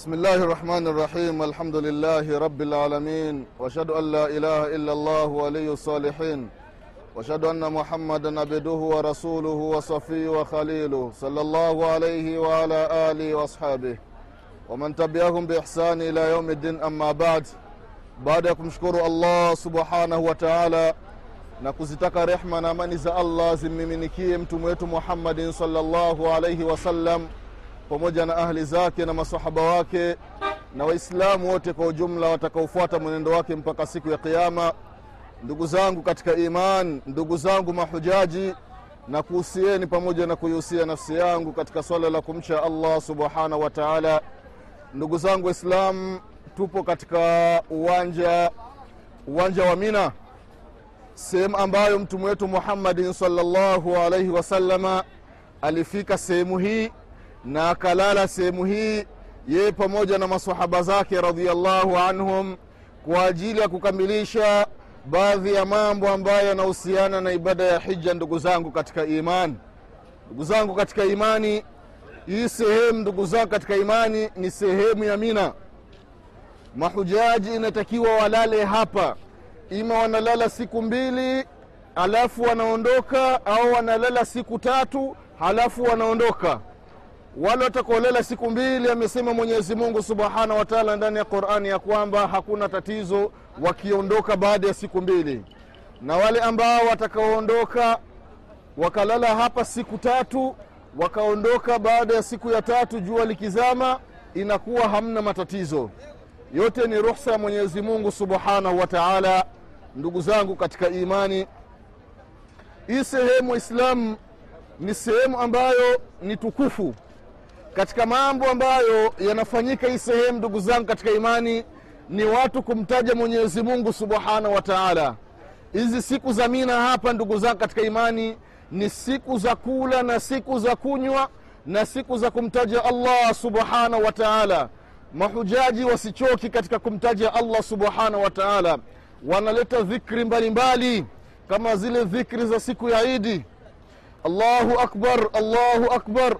بسم الله الرحمن الرحيم الحمد لله رب العالمين وأشهد أن لا إله إلا الله ولي الصالحين وأشهد أن محمدا عبده ورسوله وصفيه وخليله صلى الله عليه وعلى آله وأصحابه ومن تبعهم بإحسان إلى يوم الدين أما بعد baada ya kumshukuru allah subhanahu wa taala na kuzitaka rehma na amani wetu muhammadin salllahu alaihi wasallam pamoja na ahli zake na masahaba wake na waislamu wote kwa ujumla watakaofuata mwenendo wake mpaka siku ya qiama ndugu zangu katika iman ndugu zangu mahujaji na kuhusieni pamoja na kuihusia nafsi yangu katika swala la kumcha allah subhanahu wa taala. Ndugu zangu waislam tupo katika uwanja uwanja wa mina sehemu ambayo mtume wetu muhammadin salllahu alaihi wasalama alifika sehemu hii na akalala sehemu hii yeye pamoja na masahaba zake radiallahu anhum kwa ajili ya kukamilisha baadhi ya mambo ambayo yanahusiana na ibada ya hija ndugu zangu katika imani. Ndugu zangu katika imani hii sehemu ndugu zangu katika imani ni sehemu ya mina. Mahujaji inatakiwa walale hapa. Ima wanalala siku mbili halafu wanaondoka au wanalala siku tatu halafu wanaondoka wale watakaolela siku mbili amesema mwenyezi mungu subhanahu wa taala ndani ya qurani ya kwamba hakuna tatizo wakiondoka baada ya siku mbili. Na wale ambao watakaoondoka wakalala hapa siku tatu wakaondoka baada ya siku ya tatu jua likizama inakuwa hamna matatizo. Yote ni ruhsa ya mwenyezi mungu subhanahu wa taala ndugu zangu katika imani. Hii sehemu waislamu ni sehemu ambayo ni tukufu katika mambo ambayo yanafanyika hii sehemu ndugu zangu katika imani ni watu kumtaja mwenyezi mungu subhanahu wa taala. Hizi siku za mina hapa ndugu zangu katika imani ni siku za kula na siku za kunywa na siku za kumtaja allah subhanahu wa taala. Mahujaji wasichoki katika kumtaja allah subhanahu wa taala. Wanaleta dhikri mbalimbali mbali, kama zile dhikri za siku ya idi allahu akbar allahu akbar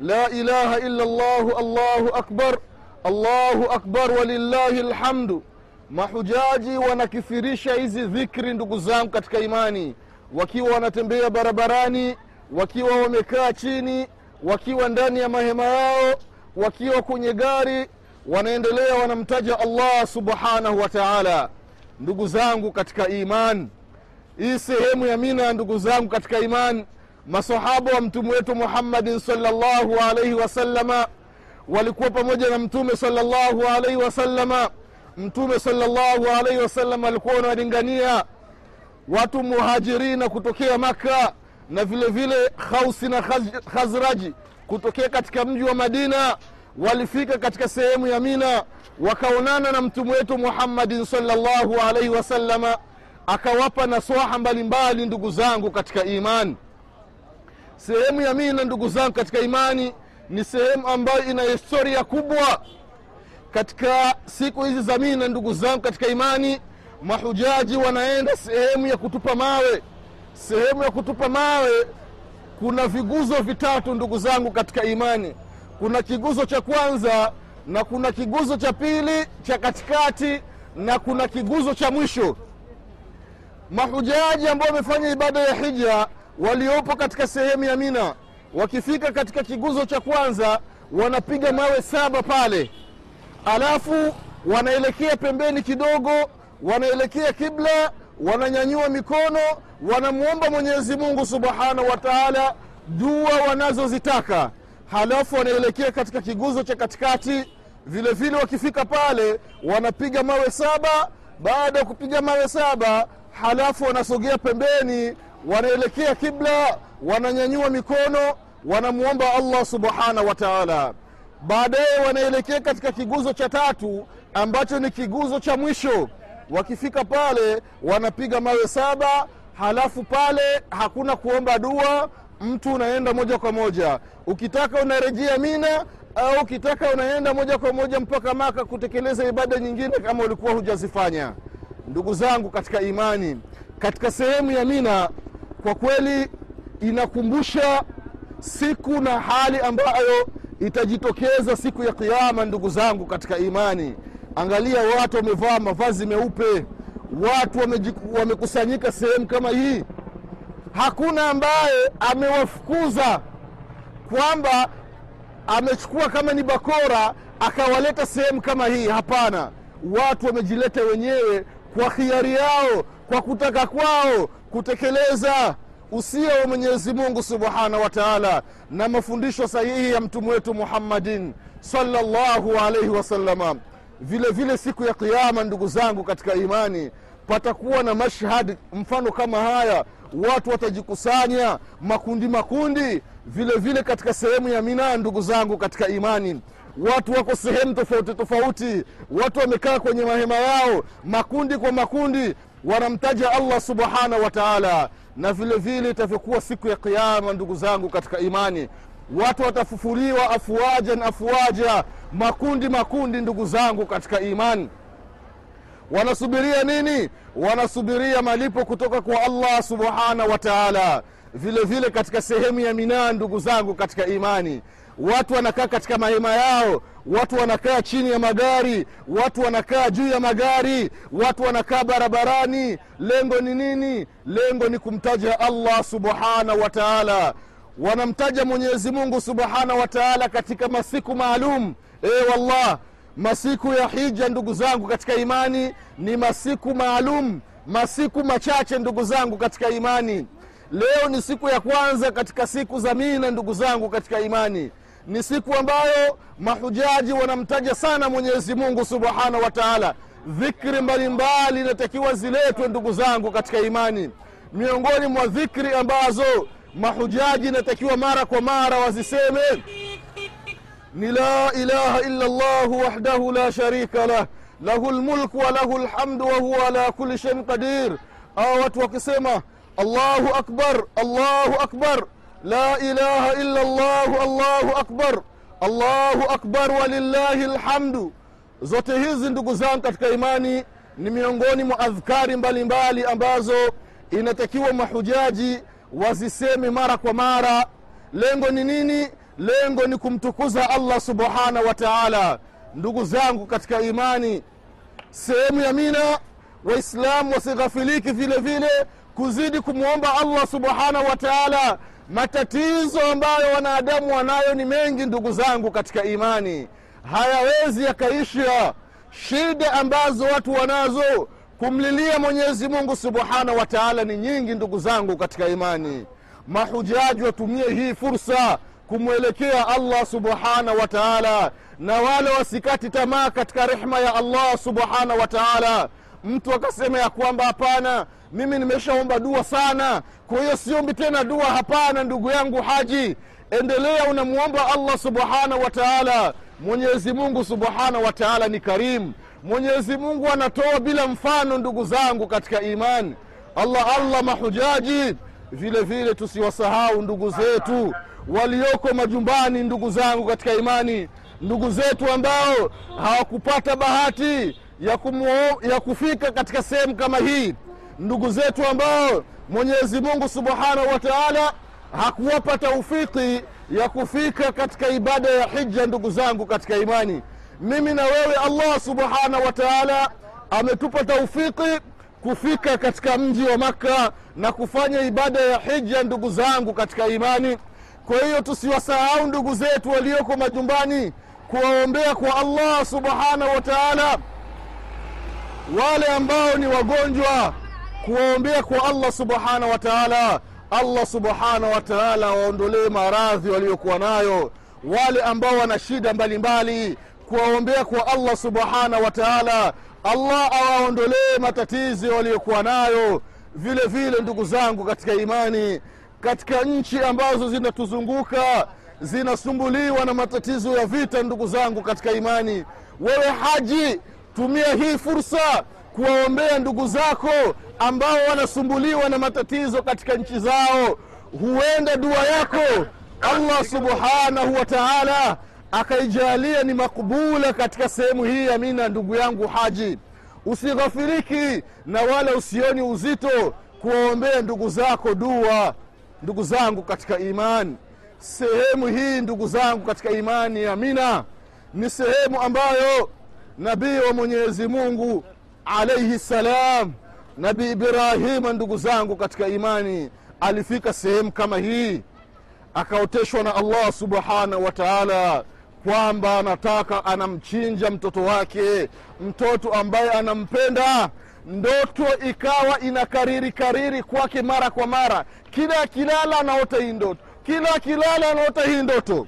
la ilaha إلا الله allahu akbar allahu akbar walillahi lhamdu mahujaji wanakithirisha hizi dhikri ndugu zangu katika imani. Wakiwa wanatembea barabarani wakiwa wamekaa chini wakiwa ndani ya mahema yao wakiwa kwenye gari wanaendelea wanamtaja allah subhanahu wa taala. Ndugu zangu katika iman hii sehemu ya mina ndugu zangu katika iman masahaba wa mtume wetu muhammadin salllahu alaihi wasalama walikuwa pamoja na mtume salllahu alaihi wasalama mtume salllahu alaihi wasalama alikuwa wanawalingania watu muhajirina kutokea makka na vile vile khausi na khazraji. Kutokea katika mji wa madina walifika katika sehemu ya mina wakaonana na mtume wetu muhammadin salllahu alaihi wasalama akawapa nasaha mbalimbali ndugu zangu katika imani sehemu ya mina ndugu zangu katika imani ni sehemu ambayo ina historia kubwa. Katika siku hizi za mina ndugu zangu katika imani mahujaji wanaenda sehemu ya kutupa mawe. Sehemu ya kutupa mawe kuna viguzo vitatu ndugu zangu katika imani. Kuna kiguzo cha kwanza na kuna kiguzo cha pili cha katikati na kuna kiguzo cha mwisho. Mahujaji ambao wamefanya ibada ya hija waliopo katika sehemu ya mina wakifika katika kiguzo cha kwanza wanapiga mawe saba pale. Alafu wanaelekea pembeni kidogo wanaelekea kibla wananyanyua mikono wanamwomba mwenyezi mungu subhanahu wa taala dua wanazozitaka. Halafu wanaelekea katika kiguzo cha katikati vile vile wakifika pale wanapiga mawe saba. Baada ya kupiga mawe saba halafu wanasogea pembeni wanaelekea kibla wananyanyua mikono wanamwomba allah subhanahu wa taala. Baadaye wanaelekea katika kiguzo cha tatu ambacho ni kiguzo cha mwisho. Wakifika pale wanapiga mawe saba halafu pale hakuna kuomba dua mtu unaenda moja kwa moja. Ukitaka unarejea mina au ukitaka unaenda moja kwa moja mpaka maka kutekeleza ibada nyingine kama ulikuwa hujazifanya. Ndugu zangu katika imani katika sehemu ya mina kwa kweli inakumbusha siku na hali ambayo itajitokeza siku ya kiama ndugu zangu katika imani. Angalia watu wamevaa mavazi meupe. Watu wamekusanyika wamekusanyika sehemu kama hii. Hakuna ambaye amewafukuza kwamba amechukua kama ni bakora akawaleta sehemu kama hii. Hapana. Watu wamejileta wenyewe kwa hiari yao kwa kutaka kwao kutekeleza usia wa mwenyezi mungu subhanahu wa taala na mafundisho sahihi ya mtume wetu muhammadin salllahu alaihi wasalama vile vile siku ya kiama ndugu zangu katika imani patakuwa na mashhad mfano kama haya. Watu watajikusanya makundi makundi vile vile katika sehemu ya minaa ndugu zangu katika imani. Watu wako sehemu tofauti tofauti. Watu wamekaa kwenye mahema yao makundi kwa makundi wanamtaja allah subhanahu wa taala na vile vile itavyokuwa siku ya kiama ndugu zangu katika imani. Watu watafufuliwa afuajan afuaja makundi makundi ndugu zangu katika imani. Wanasubiria nini? Wanasubiria malipo kutoka kwa allah subhanahu wa taala. Vile vile katika sehemu ya minaa ndugu zangu katika imani. Watu wanakaa katika mahema yao watu wanakaa chini ya magari watu wanakaa juu ya magari watu wanakaa barabarani. Lengo ni nini? Lengo ni kumtaja allah subhanahu wa taala. Wanamtaja mwenyezi mungu subhanahu wa taala katika masiku maalum. E wallah masiku ya hija ndugu zangu katika imani ni masiku maalum. Masiku machache ndugu zangu katika imani. Leo ni siku ya kwanza katika siku za mina ndugu zangu katika imani ni siku ambayo mahujaji wanamtaja sana mwenyezi mungu subhanahu wa taala. Dhikri mbalimbali inatakiwa ziletwe ndugu zangu katika imani. Miongoni mwa dhikri ambazo mahujaji inatakiwa mara kwa mara waziseme ni la ilaha illa llahu wahdahu la sharika lah lahu lmulku wa lahu lhamdu wa huwa ala kuli shein qadir. Au watu wakisema allahu akbar allahu akbar la ilaha إلا الله allahu akbar. Allahu akbar walillahi lhamdu zote hizi ndugu zangu katika imani ni miongoni mwa adhkari mbalimbali ambazo inatakiwa mahujaji waziseme mara kwa mara. Lengo ni nini? Lengo ni kumtukuza allah subhanahu wa taala. Ndugu zangu katika imani sehemu ya mina waislamu wasighafiliki vile vile kuzidi kumwomba allah subhanahu wa taala matatizo ambayo wanadamu wanayo ni mengi ndugu zangu katika imani. Hayawezi yakaisha shida ambazo watu wanazo. Kumlilia mwenyezi mungu subhanahu wa taala ni nyingi ndugu zangu katika imani. Mahujaji watumie hii fursa kumwelekea allah subhanahu wa taala na wale wasikati tamaa katika rehma ya allah subhanahu wa taala. Mtu akasema ya kwamba hapana mimi nimeshaomba dua sana. Kwa hiyo siombi tena dua hapana ndugu yangu haji. Endelea unamwomba allah subhanahu wa taala. Mwenyezi mungu subhanahu wa taala ni karimu mwenyezi mungu anatoa bila mfano ndugu zangu katika imani allah allah mahujaji. Vile vile tusiwasahau ndugu zetu walioko majumbani ndugu zangu katika imani. Ndugu zetu ambao hawakupata bahati ya, kumuo, ya kufika katika sehemu kama hii ndugu zetu ambao mwenyezi mungu subhanahu wa taala hakuwapa taufiki ya kufika katika ibada ya hija ndugu zangu katika imani. Mimi na wewe allah subhanahu wa taala ametupa taufiki kufika katika mji wa makka na kufanya ibada ya hija ndugu zangu katika imani. Kwa hiyo tusiwasahau ndugu zetu walioko majumbani kuwaombea kwa allah subhanahu wa taala wale ambao ni wagonjwa kuwaombea kwa allah subhanahu wa taala. Allah subhanahu wa taala waondolee maradhi waliokuwa nayo wale ambao wana shida mbalimbali kuwaombea kwa allah subhanahu wa taala. Allah awaondolee matatizo waliokuwa nayo. Vile vile ndugu zangu katika imani katika nchi ambazo zinatuzunguka zinasumbuliwa na matatizo ya vita ndugu zangu katika imani. Wewe haji tumia hii fursa kuwaombea ndugu zako ambao wanasumbuliwa na matatizo katika nchi zao. Huenda dua yako allah subhanahu wa taala akaijalia ni makubula katika sehemu hii ya mina ndugu yangu haji. Usighafiriki na wala usioni uzito kuwaombea ndugu zako dua ndugu zangu katika imani. Sehemu hii ndugu zangu katika imani ya mina ni sehemu ambayo nabii wa mwenyezi mungu alaihi salam. Nabi ibrahima ndugu zangu katika imani alifika sehemu kama hii. Akaoteshwa na allah subhanahu wa taala kwamba anataka anamchinja mtoto wake. Mtoto ambaye anampenda ndoto ikawa ina kariri kwake mara kwa mara. Kila akilala anaota hii ndoto. Kila akilala anaota hii ndoto.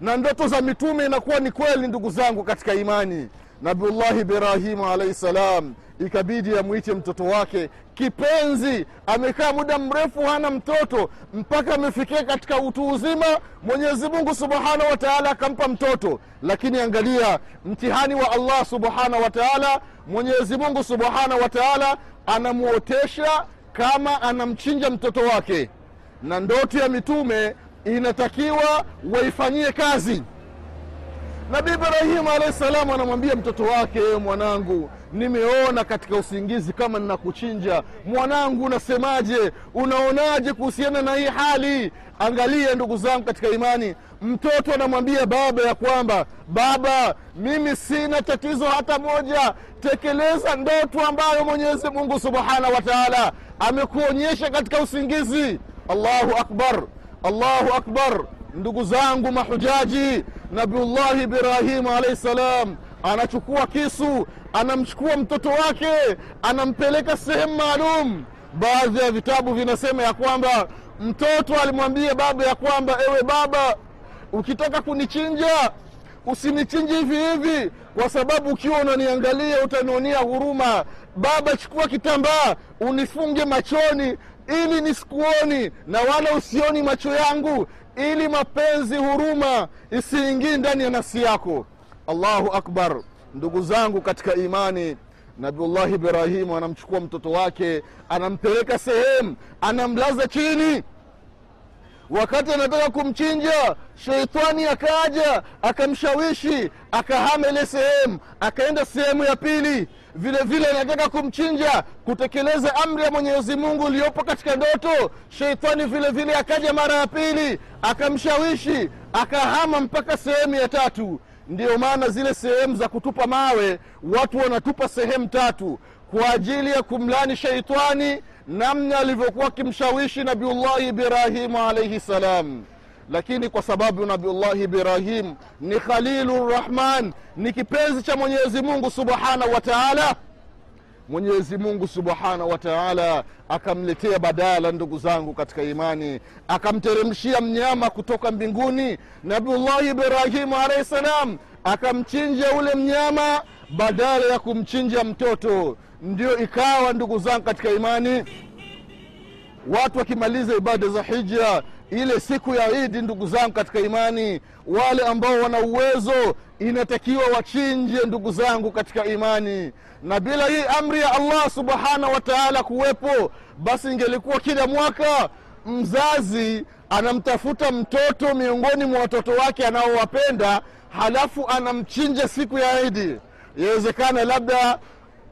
Na ndoto za mitume inakuwa ni kweli ndugu zangu katika imani nabiullahi ibrahimu alaihi salam ikabidi amwite mtoto wake. Kipenzi amekaa muda mrefu hana mtoto mpaka amefikia katika utu uzima. Mwenyezi mungu subhanahu wa taala akampa mtoto. Lakini angalia mtihani wa allah subhanahu wa taala mwenyezi mungu subhanahu wa taala anamwotesha kama anamchinja mtoto wake. Na ndoto ya mitume inatakiwa waifanyie kazi nabii ibrahimu alahi salamu anamwambia mtoto wake mwanangu nimeona katika usingizi kama ninakuchinja. Mwanangu unasemaje? Unaonaje kuhusiana na hii hali? Angalia ndugu zangu katika imani. Mtoto anamwambia baba ya kwamba baba mimi sina tatizo hata moja. Tekeleza ndoto ambayo mwenyezi mungu subhanahu wa taala amekuonyesha katika usingizi. Allahu akbar allahu akbar. Ndugu zangu mahujaji nabiullahi ibrahimu alaihi salam anachukua kisu anamchukua mtoto wake anampeleka sehemu maalum. Baadhi ya vitabu vinasema ya kwamba mtoto alimwambia baba ya kwamba ewe baba ukitaka kunichinja usinichinje hivi hivi kwa sababu ukiwa unaniangalia utanionea huruma. Baba chukua kitambaa unifunge machoni ili nisikuoni na wala usioni macho yangu ili mapenzi huruma isiingii ndani ya nafsi yako. Allahu akbar. Ndugu zangu katika imani nabiullahi ibrahimu anamchukua mtoto wake anampeleka sehemu anamlaza chini. Wakati anataka kumchinja sheitani akaja akamshawishi akahama ile sehemu akaenda sehemu ya pili vile vile anataka kumchinja kutekeleza amri ya mwenyezi mungu iliyopo katika ndoto. Sheitani vile vile akaja mara ya pili akamshawishi akahama mpaka sehemu ya tatu. Ndiyo maana zile sehemu za kutupa mawe watu wanatupa sehemu tatu kwa ajili ya kumlani sheitani namna alivyokuwa akimshawishi nabiullahi ibrahimu alaihi salam lakini kwa sababu nabiullahi ibrahim ni khalilu rrahman ni kipenzi cha mwenyezi mungu subhanahu wa taala. Mwenyezi mungu subhanahu wa taala akamletea badala ndugu zangu katika imani akamteremshia mnyama kutoka mbinguni nabiullahi ibrahimu alahi salam akamchinja ule mnyama badala ya kumchinja mtoto. Ndio ikawa ndugu zangu katika imani. Watu wakimaliza ibada za hija ile siku ya idi ndugu zangu katika imani wale ambao wana uwezo inatakiwa wachinje ndugu zangu katika imani. Na bila hii amri ya allah subhanahu wa taala kuwepo basi ingelikuwa kila mwaka mzazi anamtafuta mtoto miongoni mwa watoto wake anaowapenda halafu anamchinja siku ya idi yawezekana labda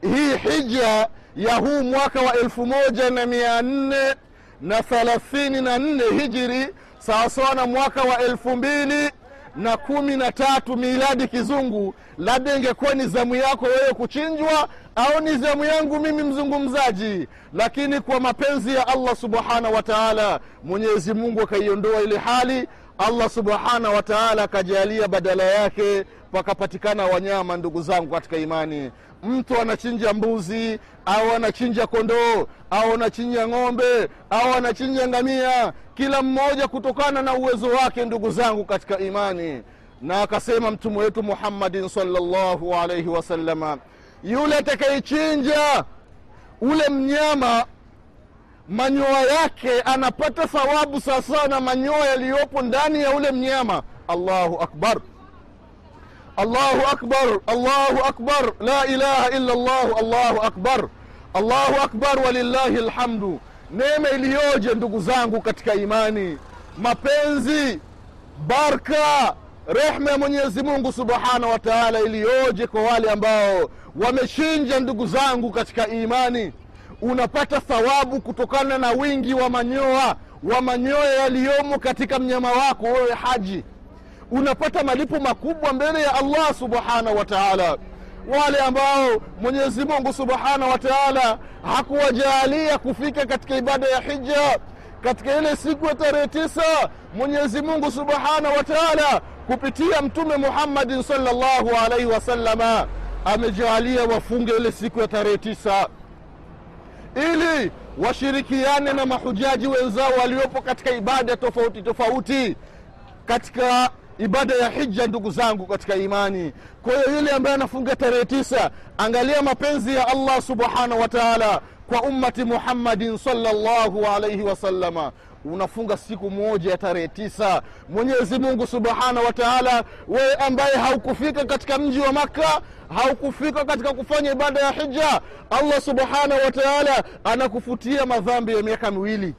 hii hija ya huu mwaka wa elfu moja na mia nne na thalathini na nne hijiri sawasawa na mwaka wa elfu mbili na kumi na tatu miladi kizungu. Labda ingekuwa ni zamu yako wewe kuchinjwa au ni zamu yangu mimi mzungumzaji. Lakini kwa mapenzi ya allah subhanahu wa taala mwenyezi mungu akaiondoa ile hali. Allah subhanahu wa taala akajalia badala yake pakapatikana wanyama ndugu zangu katika imani mtu anachinja mbuzi au anachinja kondoo au anachinja ng'ombe au anachinja ngamia kila mmoja kutokana na uwezo wake ndugu zangu katika imani. Na akasema mtume wetu muhammadin salllahu alaihi wasalama yule atakayechinja ule mnyama manyoya yake anapata thawabu sawasawa na manyoya yaliyopo ndani ya ule mnyama. Allahu akbar allahu akbar allahu akbar la ilaha illa llahu allahu akbar. Allahu akbar walillahi lhamdu neema iliyoje ndugu zangu katika imani. Mapenzi barka rehma ya mwenyezi mungu subhanahu wa taala iliyoje kwa wale ambao wamechinja ndugu zangu katika imani. Unapata thawabu kutokana na wingi wa manyoa wa manyoya yaliyomo katika mnyama wako wewe haji unapata malipo makubwa mbele ya allah subhanahu wa wale ambao mwenyezi mungu subhanahu wa taala kufika katika ibada ya hija katika ile siku ya tarehe tisa mwenyezi mungu subhanahu wa taala kupitia mtume muhammadin salllahu alaihi wasalama amejaalia wafunge ile siku ya tarehe tisa. Ili washirikiane na mahujaji wenzao waliopo katika ibada tofauti tofauti katika ibada ya hija ndugu zangu katika imani. Kwa hiyo yule ambaye anafunga tarehe tisa angalia mapenzi ya allah subhanahu wa taala kwa ummati muhammadin salllahu alaihi wasalama unafunga siku moja ya tarehe tisa. Mwenyezi mungu subhanahu wa taala wewe ambaye haukufika katika mji wa makka haukufika katika kufanya ibada ya hija allah subhanahu wa taala anakufutia madhambi ya miaka miwili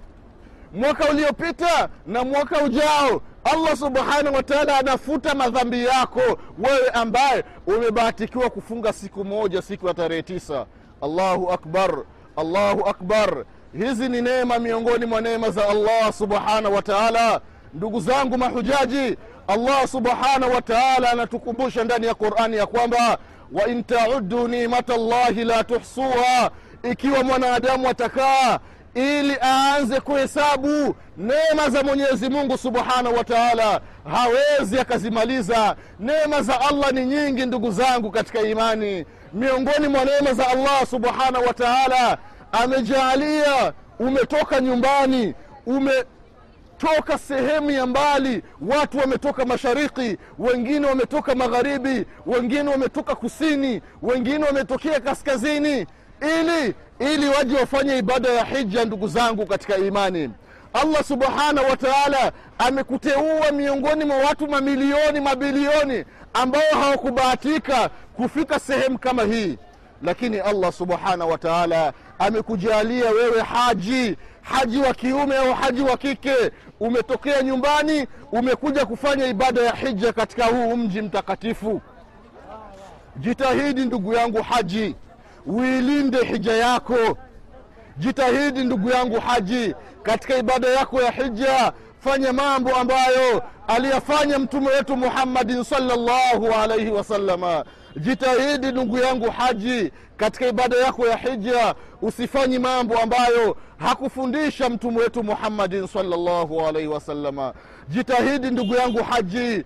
mwaka uliopita na mwaka ujao allah subhanahu wataala anafuta madhambi yako wewe ambaye umebahatikiwa kufunga siku moja siku ya tarehe tisa. Allahu akbar allahu akbar. Hizi ni neema miongoni mwa neema za allah subhanahu wataala ndugu zangu mahujaji allah subhanahu wataala anatukumbusha ndani ya qurani ya kwamba wain taudu nimata llahi la tuhsuha ikiwa mwanadamu atakaa ili aanze kuhesabu neema za mwenyezi mungu subhanahu wa taala. Hawezi akazimaliza. Neema za allah ni nyingi ndugu zangu katika imani. Miongoni mwa neema za allah subhanahu wa taala amejaalia umetoka nyumbani umetoka sehemu ya mbali watu wametoka mashariki wengine wametoka magharibi wengine wametoka kusini wengine wametokea kaskazini ili ili waje wafanye ibada ya hija ndugu zangu katika imani. Allah subhanahu wa taala amekuteua miongoni mwa watu mamilioni mabilioni ambao hawakubahatika kufika sehemu kama hii. Lakini allah subhanahu wa taala amekujalia wewe haji haji wa kiume au haji wa kike. Umetokea nyumbani umekuja kufanya ibada ya hija katika huu mji mtakatifu. Jitahidi ndugu yangu haji uilinde hija yako jitahidi ndugu yangu haji katika ibada yako ya hija fanya mambo ambayo aliyafanya mtume wetu muhammadin sallallahu alaihi wasallama. jitahidi ndugu yangu haji katika ibada yako ya hija usifanyi mambo ambayo hakufundisha mtume wetu muhammadin sallallahu alaihi wasallama. jitahidi ndugu yangu haji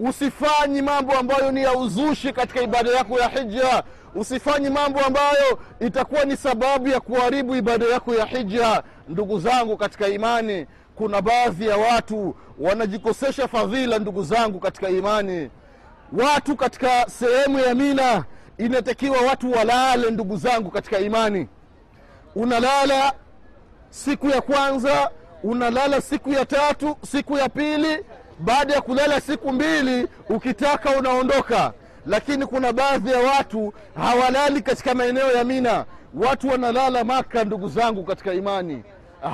usifanyi mambo ambayo ni ya uzushi katika ibada yako ya hija usifanyi mambo ambayo itakuwa ni sababu ya kuharibu ibada yako ya hija. Ndugu zangu katika imani kuna baadhi ya watu wanajikosesha fadhila ndugu zangu katika imani. Watu katika sehemu ya mina inatakiwa watu walale ndugu zangu katika imani. Unalala siku ya kwanza unalala siku ya tatu siku ya pili. Baada ya kulala siku mbili ukitaka unaondoka lakini kuna baadhi ya watu hawalali katika maeneo ya mina. Watu wanalala maka ndugu zangu katika imani.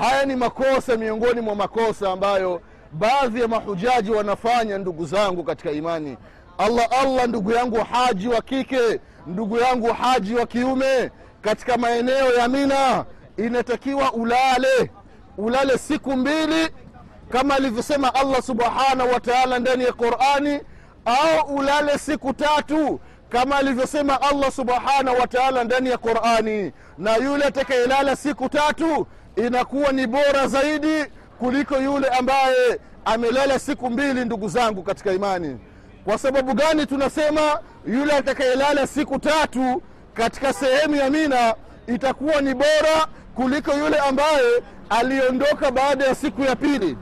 Haya ni makosa miongoni mwa makosa ambayo baadhi ya mahujaji wanafanya ndugu zangu katika imani. Allah allah ndugu yangu haji wa kike ndugu yangu haji wa kiume katika maeneo ya mina inatakiwa ulale. Ulale siku mbili kama alivyosema allah subhanahu wa taala ndani ya qurani au ulale siku tatu kama alivyosema allah subhanahu wa taala ndani ya qurani. Na yule atakayelala siku tatu inakuwa ni bora zaidi kuliko yule ambaye amelala siku mbili ndugu zangu katika imani. Kwa sababu gani tunasema yule atakayelala siku tatu katika sehemu ya mina itakuwa ni bora kuliko yule ambaye aliondoka baada ya siku ya pili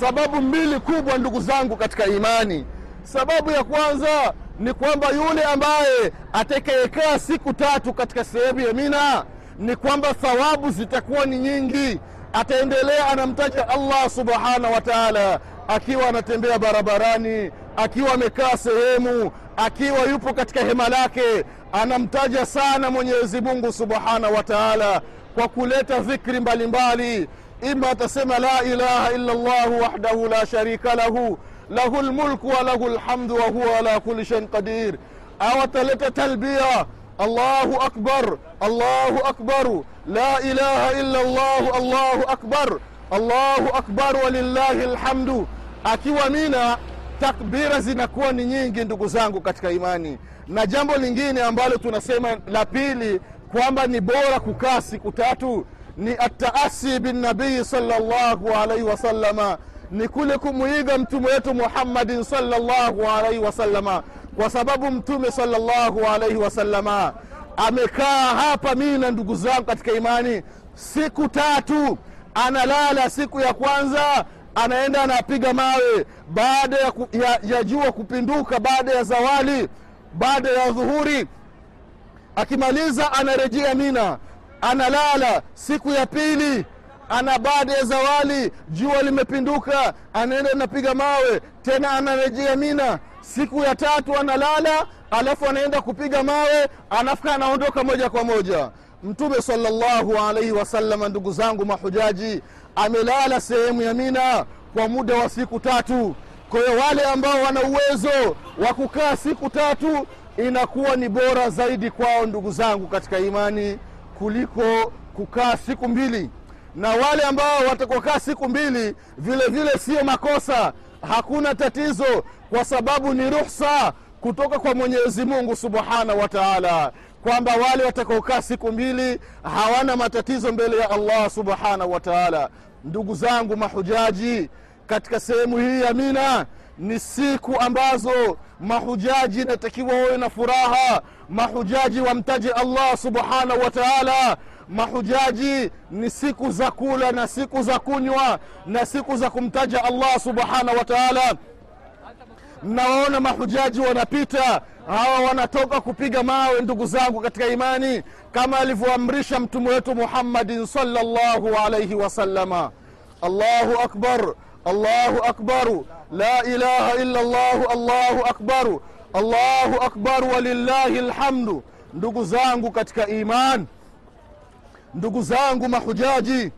sababu mbili kubwa ndugu zangu katika imani. Sababu ya kwanza ni kwamba yule ambaye atakayekaa siku tatu katika sehemu ya mina ni kwamba thawabu zitakuwa ni nyingi. Ataendelea anamtaja allah subhanahu wa taala akiwa anatembea barabarani akiwa amekaa sehemu akiwa yupo katika hema lake. Anamtaja sana mwenyezi mungu subhanahu wa taala kwa kuleta dhikri mbalimbali ima atasema la ilaha illa llahu wahdahu la sharika lahu lahu lmulku wa lahu lhamdu wa huwa ala kuli shain qadir. Au ataleta talbia allahu akbar allahu akbaru la ilaha illa llahu allahu akbar allahu akbar walillahi lhamdu akiwa mina takbira zinakuwa ni nyingi ndugu zangu katika imani. Na jambo lingine ambalo tunasema la pili kwamba ni bora kukaa siku tatu ni ataasi binnabii salllahu alaihi wasalama ni kule kumwiga mtume wetu muhammadin salllahu alaihi wasalama kwa sababu mtume salllahu alaihi wasalama amekaa hapa mina ndugu zangu katika imani siku tatu analala siku ya kwanza anaenda anapiga mawe. Baada ya, ya, ya jua kupinduka baada ya zawali baada ya dhuhuri akimaliza anarejea mina analala siku ya pili ana baada ya zawali jua limepinduka anaenda anapiga mawe tena anarejea mina. Siku ya tatu analala alafu anaenda kupiga mawe anafika, anaondoka moja kwa moja. Mtume salllahu alaihi wasalama ndugu zangu mahujaji amelala sehemu ya mina kwa muda wa siku tatu. Kwa hiyo wale ambao wana uwezo wa kukaa siku tatu inakuwa ni bora zaidi kwao ndugu zangu katika imani kuliko kukaa siku mbili. Na wale ambao watakokaa siku mbili vile vile sio makosa. Hakuna tatizo kwa sababu ni ruhsa kutoka kwa mwenyezi mungu subhanahu wa taala kwamba wale watakaokaa siku mbili hawana matatizo mbele ya allah subhanahu wa taala. Ndugu zangu mahujaji katika sehemu hii ya mina ni siku ambazo mahujaji inatakiwa wawe na furaha. Mahujaji wamtaje allah subhanahu wa taala. Mahujaji ni siku za kula na siku za kunywa na siku za kumtaja allah subhanahu wa taala. Mnawaona mahujaji wanapita. Hawa wanatoka kupiga mawe ndugu zangu katika imani kama alivyoamrisha mtume wetu muhammadin salllahu alaihi wasalama allahu akbar allahu akbaru la ilaha illa الله allahu akbaru allahu akbaru walillahi lhamdu ndugu zangu katika iman ndugu zangu mahujaji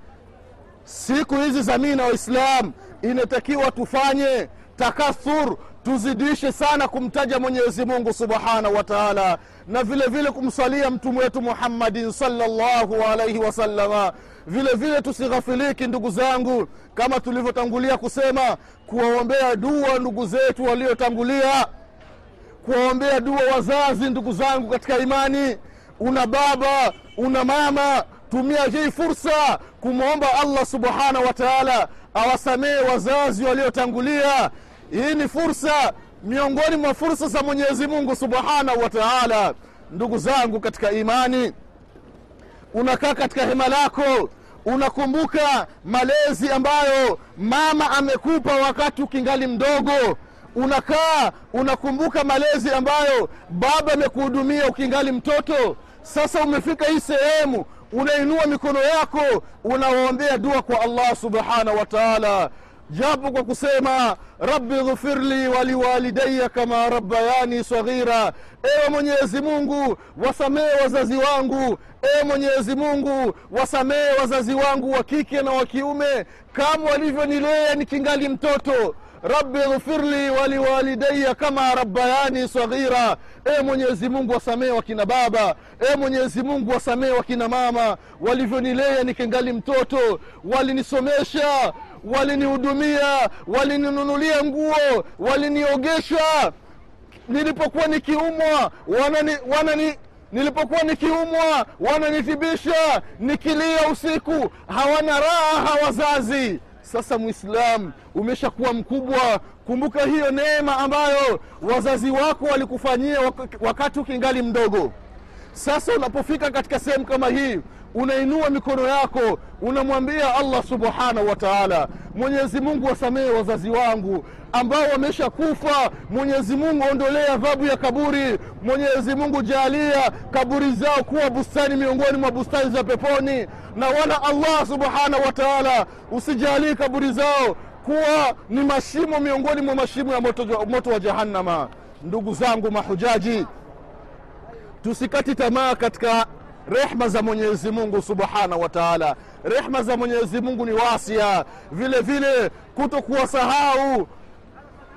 siku hizi za mina waislam inatakiwa tufanye takathur tuzidishe sana kumtaja mwenyezi mungu subhanahu wa taala na vile vile kumsalia mtume wetu muhammadin salllahu alaihi wasalama vile vile tusighafiliki ndugu zangu kama tulivyotangulia kusema kuwaombea dua ndugu zetu waliotangulia kuwaombea dua wazazi ndugu zangu katika imani. Una baba una mama tumia hii fursa kumwomba allah subhanahu wa taala awasamehe wazazi waliotangulia hii ni fursa miongoni mwa fursa za mwenyezi mungu subhanahu wa taala. Ndugu zangu katika imani unakaa katika hema lako unakumbuka malezi ambayo mama amekupa wakati ukingali mdogo. Unakaa unakumbuka malezi ambayo baba amekuhudumia ukingali mtoto. Sasa umefika hii sehemu unainua mikono yako unawaombea dua kwa allah subhanahu wa taala japo kwa kusema rabbi ghfirli waliwalidaya kama rabbayani saghira. Ewe mwenyezi mungu wasamehe wazazi wangu. Ewe mwenyezi mungu wasamehe wazazi wangu wa kike na wa kiume. Kama walivyonilea nikingali mtoto. Rabbi ghfirli waliwalidaya kama rabbayani saghira. E mwenyezi mungu wasamehe wakina baba. E mwenyezi mungu wasamehe wakina mama. Walivyonilea nikingali mtoto. Walinisomesha walinihudumia walininunulia nguo waliniogesha. Nilipokuwa nikiumwa wanani, wanani nilipokuwa nikiumwa wananithibisha nikilia usiku. Hawana raha wazazi sasa mwislamu umeshakuwa mkubwa. Kumbuka hiyo neema ambayo wazazi wako walikufanyia wakati ukingali mdogo. Sasa unapofika katika sehemu kama hii unainua mikono yako unamwambia allah subhanahu wa taala mwenyezi mungu wasamehe wazazi wangu ambao wamesha kufa mwenyezi mungu aondolee adhabu ya kaburi. Mwenyezi mungu jaalia kaburi zao kuwa bustani miongoni mwa bustani za peponi. Na wala allah subhanahu wa taala usijalii kaburi zao kuwa ni mashimo miongoni mwa mashimo ya moto, moto wa jahannama. Ndugu zangu mahujaji tusikati tamaa katika rehma za mwenyezi mungu subhanahu wa taala. Rehma za mwenyezi mungu ni wasia. Vile vile kuto kuwasahau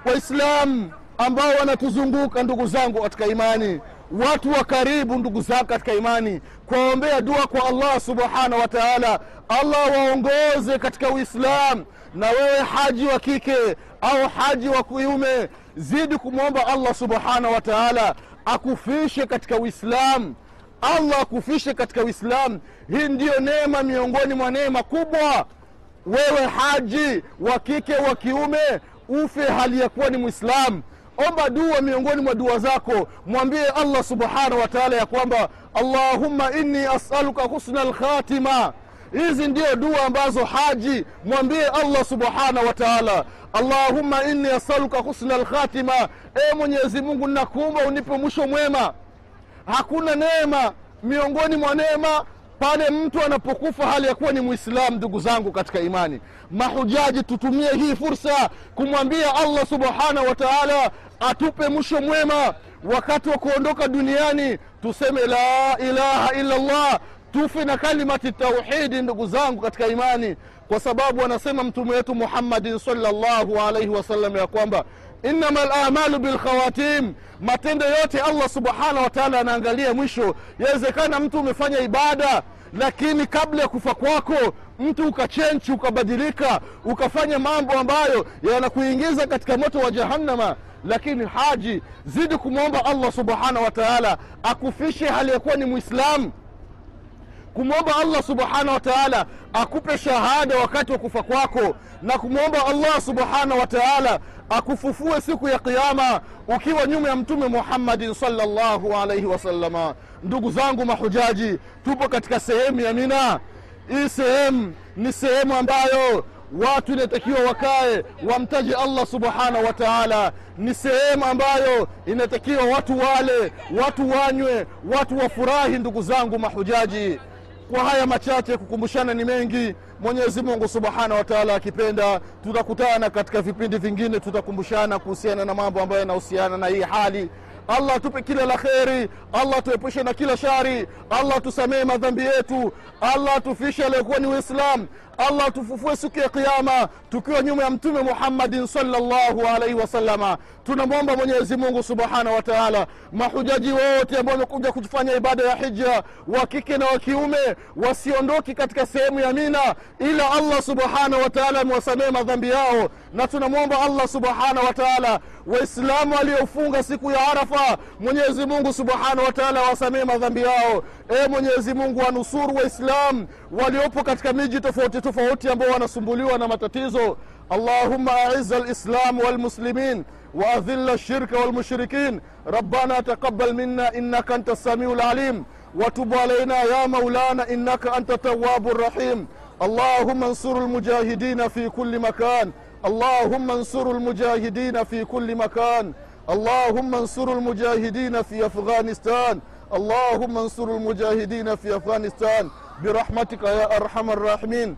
waislamu ambao wanatuzunguka ndugu zangu katika imani. Watu wa karibu ndugu zangu katika imani. Kuwaombea dua kwa allah subhanahu wa taala. Allah waongoze katika Uislamu. na wewe haji wa kike au haji wa kiume zidi kumwomba allah subhanahu wa taala akufishe katika uislamu allah akufishe katika uislamu. Hii ndiyo neema miongoni mwa neema kubwa. Wewe haji wa kike wa kiume ufe hali ya kuwa ni mwislamu omba dua miongoni mwa dua zako. Mwambie allah subhanahu wa taala ya kwamba allahumma inni asaluka husna lkhatima hizi ndio dua ambazo haji mwambie allah subhanahu wa taala. Allahumma inni asaluka husna lkhatima e mwenyezi mungu nnakuumba unipe mwisho mwema hakuna neema miongoni mwa neema pale mtu anapokufa hali ya kuwa ni mwislamu ndugu zangu katika imani. Mahujaji tutumie hii fursa kumwambia allah subhanahu wa taala atupe mwisho mwema wakati wa kuondoka duniani. Tuseme la ilaha illa llah tufe na kalimati tauhidi ndugu zangu katika imani. Kwa sababu anasema mtume wetu muhammadin salllahu alaihi wasallam ya kwamba innama lamalu bilkhawatim matendo yote allah subhanahu wataala anaangalia mwisho. Yawezekana mtu umefanya ibada lakini kabla ya kufa kwako mtu ukachenchi ukabadilika ukafanya mambo ambayo yanakuingiza katika moto wa jahannama. Lakini haji zidi kumwomba allah subhanahu wa taala akufishe hali ya kuwa ni mwislamu kumwomba allah subhanahu wa taala akupe shahada wakati wa kufa kwako. Na kumwomba allah subhanahu wa taala akufufue siku ya qiama ukiwa nyuma ya mtume muhammadin salllahu alaihi wasalama ndugu zangu mahujaji tupo katika sehemu ya mina. Hii sehemu ni sehemu ambayo watu inatakiwa wakae wamtaje allah subhanahu wa taala. Ni sehemu ambayo inatakiwa watu wale watu wanywe watu wafurahi ndugu zangu mahujaji kwa haya machache kukumbushana ni mengi. Mwenyezi mungu subhanahu wa taala akipenda tutakutana katika vipindi vingine tutakumbushana kuhusiana na mambo ambayo yanahusiana na hii hali. Allah atupe kila la kheri allah tuepushe na kila shari allah tusamehe madhambi yetu allah atufishe aliyokuwa ni uislam allah tufufue siku ya kiama tukiwa nyuma ya mtume muhammadin salllahu alaihi wasalama tunamwomba mwenyezi mungu subhanahu wa mahujaji wote ambao wamekuja kufanya ibada ya hija wa kike na wa kiume wasiondoki katika sehemu ya mina ila allah subhanahu wa amewasamehe madhambi yao. Na tunamwomba allah subhanahu wa waislamu waliofunga siku ya arafa mwenyezi mungu subhanahu wa taala wasamehe madhambi yao. E mwenyezi mungu wanusuru waislamu waliopo katika miji tofauti ambao wanasumbuliwa na matatizo. Allahuma aiza lislam walmuslimin واذل الشرك والمشركين ربنا تقبل منا انك انت السميع العليم وتب علينا يا مولانا انك انت التواب الرحيم اللهم انصر المجاهدين في كل مكان اللهم انصر المجاهدين في كل مكان اللهم انصر المجاهدين في افغانستان اللهم انصر المجاهدين في افغانستان برحمتك يا ارحم الراحمين